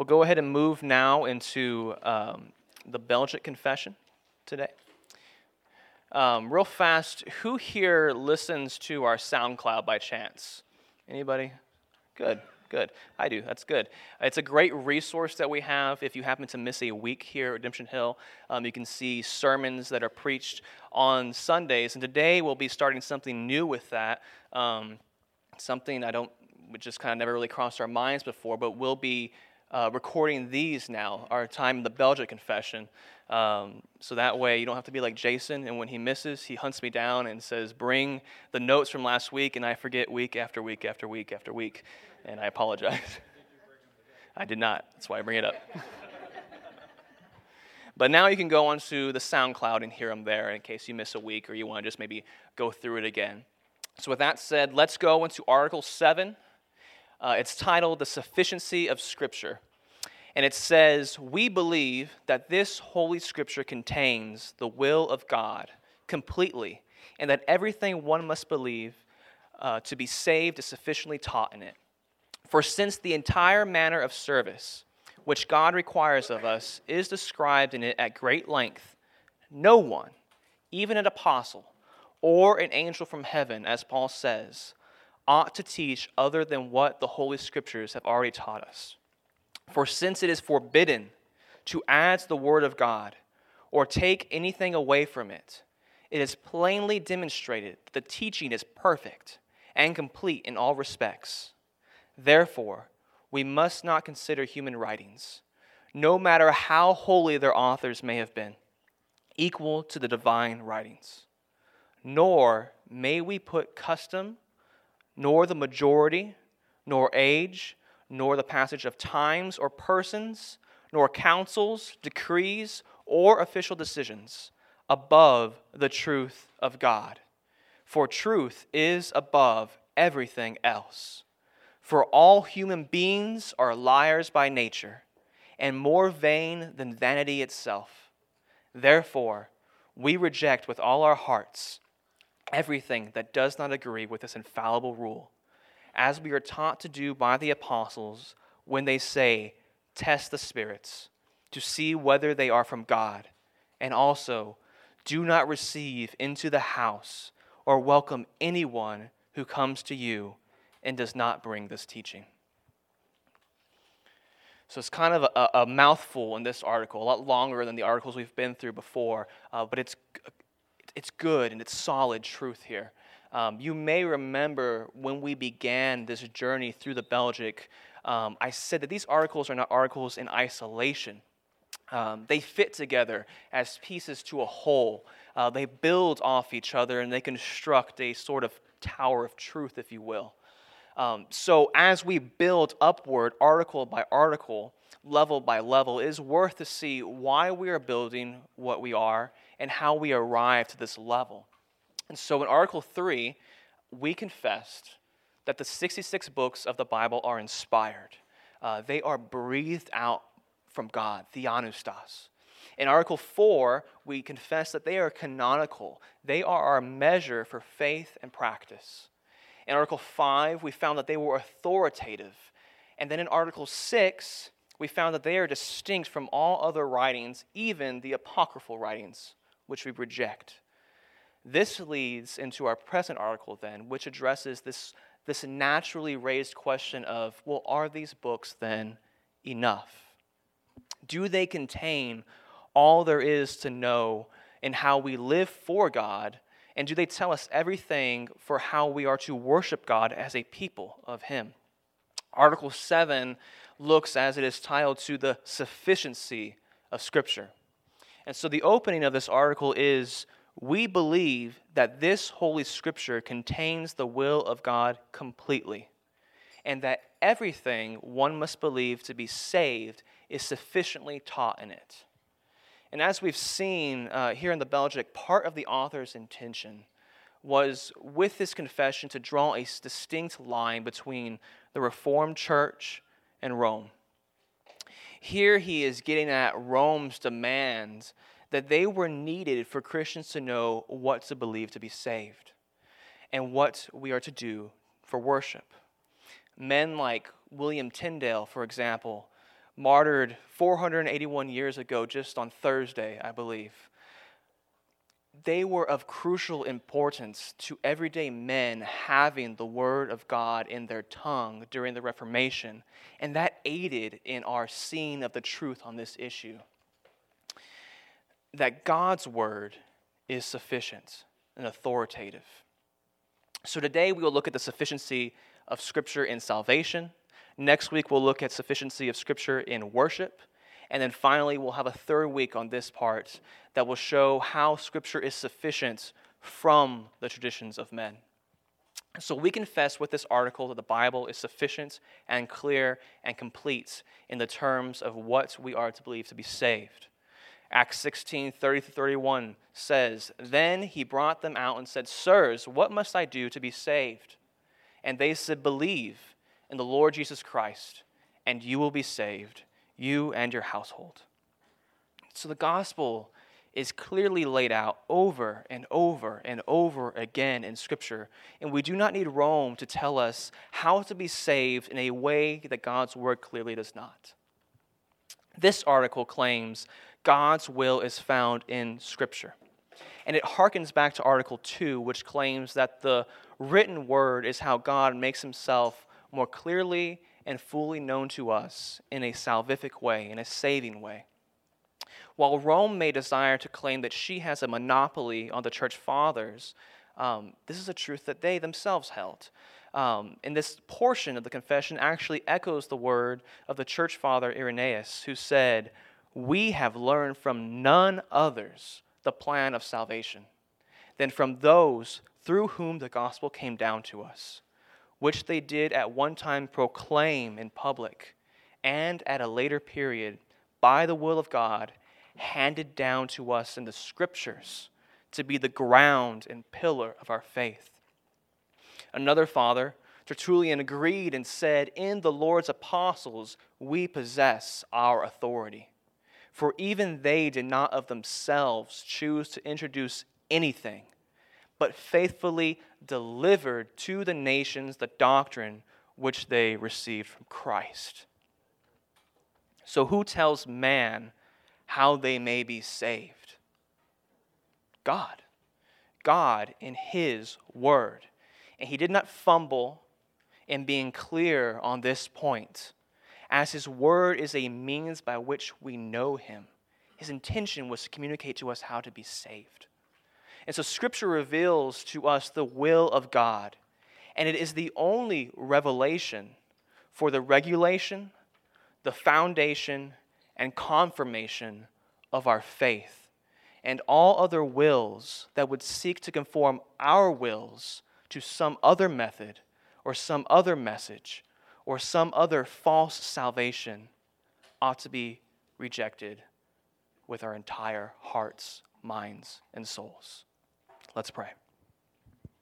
We'll go ahead and move now into um, the Belgic Confession today. Um, real fast, who here listens to our SoundCloud by chance? Anybody? Good, good. I do. That's good. It's a great resource that we have. If you happen to miss a week here at Redemption Hill, um, you can see sermons that are preached on Sundays. And today we'll be starting something new with that. Um, something I don't, which just kind of never really crossed our minds before, but we'll be uh, recording these now, our time in the Belgic confession. Um, so that way you don't have to be like Jason, and when he misses, he hunts me down and says, Bring the notes from last week, and I forget week after week after week after week. And I apologize. I did not. That's why I bring it up. but now you can go onto the SoundCloud and hear them there in case you miss a week or you want to just maybe go through it again. So, with that said, let's go into Article 7. Uh, it's titled The Sufficiency of Scripture. And it says, We believe that this Holy Scripture contains the will of God completely, and that everything one must believe uh, to be saved is sufficiently taught in it. For since the entire manner of service which God requires of us is described in it at great length, no one, even an apostle or an angel from heaven, as Paul says, ought to teach other than what the Holy Scriptures have already taught us. For since it is forbidden to add to the Word of God or take anything away from it, it is plainly demonstrated that the teaching is perfect and complete in all respects. Therefore, we must not consider human writings, no matter how holy their authors may have been, equal to the divine writings. Nor may we put custom, nor the majority, nor age, nor the passage of times or persons, nor councils, decrees, or official decisions above the truth of God. For truth is above everything else. For all human beings are liars by nature, and more vain than vanity itself. Therefore, we reject with all our hearts everything that does not agree with this infallible rule as we are taught to do by the apostles when they say, Test the spirits to see whether they are from God, and also, do not receive into the house or welcome anyone who comes to you and does not bring this teaching. So it's kind of a, a, mouthful in this article, a lot longer than the articles we've been through before, uh, but it's, it's good and it's solid truth here. Um, you may remember when we began this journey through the Belgic, um, I said that these articles are not articles in isolation. Um, they fit together as pieces to a whole. Uh, they build off each other and they construct a sort of tower of truth, if you will. Um, so, as we build upward, article by article, level by level, it is worth to see why we are building what we are and how we arrive to this level. And so in Article 3, we confessed that the 66 books of the Bible are inspired. Uh, they are breathed out from God, theopneustos. In Article 4, we confess that they are canonical. They are our measure for faith and practice. In Article 5, we found that they were authoritative. And then in Article 6, we found that they are distinct from all other writings, even the apocryphal writings, which we reject. This leads into our present article, then, which addresses this, this naturally raised question of well, are these books then enough? Do they contain all there is to know in how we live for God? And do they tell us everything for how we are to worship God as a people of Him? Article 7 looks, as it is titled, to the sufficiency of Scripture. And so the opening of this article is we believe that this Holy Scripture contains the will of God completely, and that everything one must believe to be saved is sufficiently taught in it. And as we've seen uh, here in the Belgic, part of the author's intention was with this confession to draw a distinct line between the Reformed Church and Rome. Here he is getting at Rome's demands that they were needed for Christians to know what to believe to be saved and what we are to do for worship. Men like William Tyndale, for example, martyred 481 years ago, just on Thursday, I believe. They were of crucial importance to everyday men having the Word of God in their tongue during the Reformation, and that aided in our seeing of the truth on this issue. That God's Word is sufficient and authoritative. So today we will look at the sufficiency of Scripture in salvation. Next week we'll look at sufficiency of Scripture in worship. And then finally, we'll have a third week on this part that will show how Scripture is sufficient from the traditions of men. So we confess with this article that the Bible is sufficient and clear and complete in the terms of what we are to believe to be saved. Acts 16, 30 31 says, Then he brought them out and said, Sirs, what must I do to be saved? And they said, Believe in the Lord Jesus Christ, and you will be saved, you and your household. So the gospel is clearly laid out over and over and over again in Scripture. And we do not need Rome to tell us how to be saved in a way that God's word clearly does not. This article claims God's will is found in Scripture. And it harkens back to Article 2, which claims that the written word is how God makes himself more clearly and fully known to us in a salvific way, in a saving way. While Rome may desire to claim that she has a monopoly on the church fathers, um, this is a truth that they themselves held. Um, and this portion of the confession actually echoes the word of the church father Irenaeus, who said, We have learned from none others the plan of salvation than from those through whom the gospel came down to us which they did at one time proclaim in public, and at a later period, by the will of God, handed down to us in the scriptures to be the ground and pillar of our faith. Another father, Tertullian, agreed and said, In the Lord's apostles we possess our authority. For even they did not of themselves choose to introduce anything but faithfully delivered to the nations the doctrine which they received from Christ. So, who tells man how they may be saved? God. God in His Word. And He did not fumble in being clear on this point, as His Word is a means by which we know Him. His intention was to communicate to us how to be saved. And so Scripture reveals to us the will of God. And it is the only revelation for the regulation, the foundation, and confirmation of our faith. And all other wills that would seek to conform our wills to some other method or some other message or some other false salvation ought to be rejected with our entire hearts, minds, and souls. Let's pray.